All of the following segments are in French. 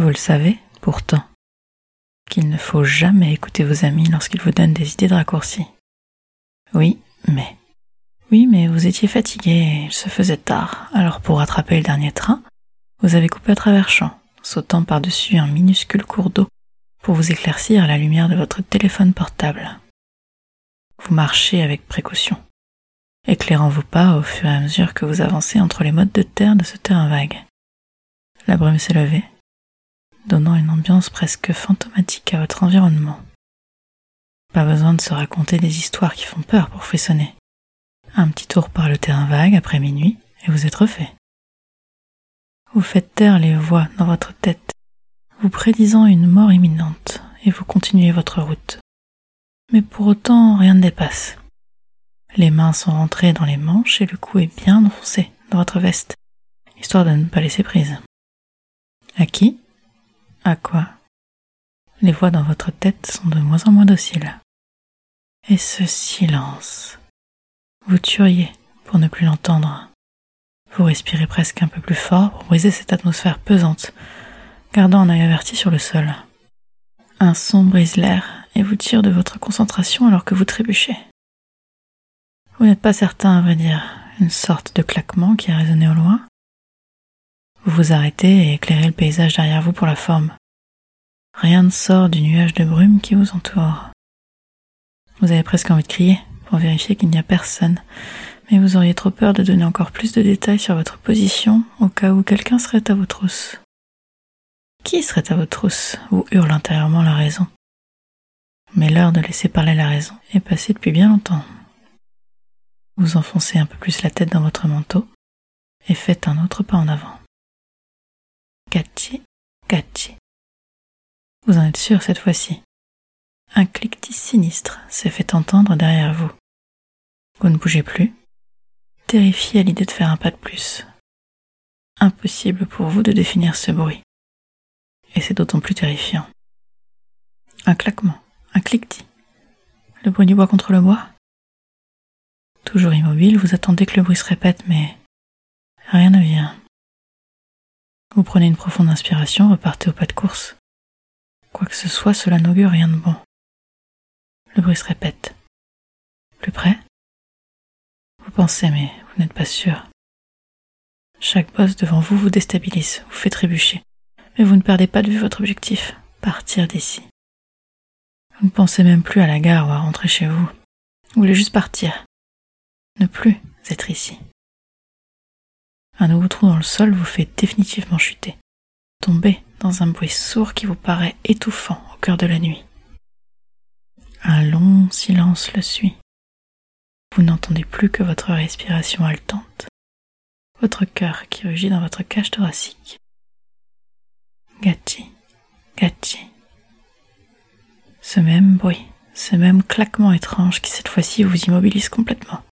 Vous le savez, pourtant, qu'il ne faut jamais écouter vos amis lorsqu'ils vous donnent des idées de raccourcis. Oui, mais. Oui, mais vous étiez fatigué et il se faisait tard, alors pour rattraper le dernier train, vous avez coupé à travers champ, sautant par-dessus un minuscule cours d'eau pour vous éclaircir à la lumière de votre téléphone portable. Vous marchez avec précaution, éclairant vos pas au fur et à mesure que vous avancez entre les modes de terre de ce terrain vague. La brume s'est levée, donnant une ambiance presque fantomatique à votre environnement. Pas besoin de se raconter des histoires qui font peur pour frissonner. Un petit tour par le terrain vague après minuit et vous êtes refait. Vous faites taire les voix dans votre tête, vous prédisant une mort imminente, et vous continuez votre route. Mais pour autant, rien ne dépasse. Les mains sont rentrées dans les manches et le cou est bien enfoncé dans votre veste, histoire de ne pas laisser prise. À qui? À quoi Les voix dans votre tête sont de moins en moins dociles. Et ce silence. Vous tueriez pour ne plus l'entendre. Vous respirez presque un peu plus fort pour briser cette atmosphère pesante, gardant un œil averti sur le sol. Un son brise l'air et vous tire de votre concentration alors que vous trébuchez. Vous n'êtes pas certain, à vrai dire, une sorte de claquement qui a résonné au loin. Vous vous arrêtez et éclairez le paysage derrière vous pour la forme. Rien ne sort du nuage de brume qui vous entoure. Vous avez presque envie de crier pour vérifier qu'il n'y a personne, mais vous auriez trop peur de donner encore plus de détails sur votre position au cas où quelqu'un serait à vos trousses. Qui serait à vos trousses vous hurle intérieurement la raison. Mais l'heure de laisser parler la raison est passée depuis bien longtemps. Vous enfoncez un peu plus la tête dans votre manteau et faites un autre pas en avant. Gatti, gatti. Vous en êtes sûr cette fois-ci? Un cliquetis sinistre s'est fait entendre derrière vous. Vous ne bougez plus, terrifié à l'idée de faire un pas de plus. Impossible pour vous de définir ce bruit. Et c'est d'autant plus terrifiant. Un claquement, un cliquetis. Le bruit du bois contre le bois? Toujours immobile, vous attendez que le bruit se répète, mais rien ne vient. Vous prenez une profonde inspiration, repartez au pas de course. Quoi que ce soit, cela n'augure rien de bon. Le bruit se répète. Plus près Vous pensez, mais vous n'êtes pas sûr. Chaque bosse devant vous vous déstabilise, vous fait trébucher. Mais vous ne perdez pas de vue votre objectif, partir d'ici. Vous ne pensez même plus à la gare ou à rentrer chez vous. Vous voulez juste partir. Ne plus être ici. Un nouveau trou dans le sol vous fait définitivement chuter. Tomber dans un bruit sourd qui vous paraît étouffant au cœur de la nuit. Un long silence le suit. Vous n'entendez plus que votre respiration haletante, votre cœur qui rugit dans votre cage thoracique. Gatti, gatti. Ce même bruit, ce même claquement étrange qui cette fois-ci vous immobilise complètement.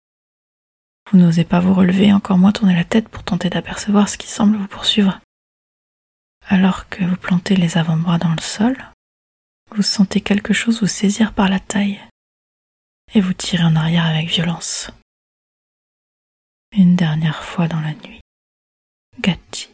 Vous n'osez pas vous relever, encore moins tourner la tête pour tenter d'apercevoir ce qui semble vous poursuivre. Alors que vous plantez les avant-bras dans le sol, vous sentez quelque chose vous saisir par la taille et vous tirer en arrière avec violence. Une dernière fois dans la nuit. Gatti.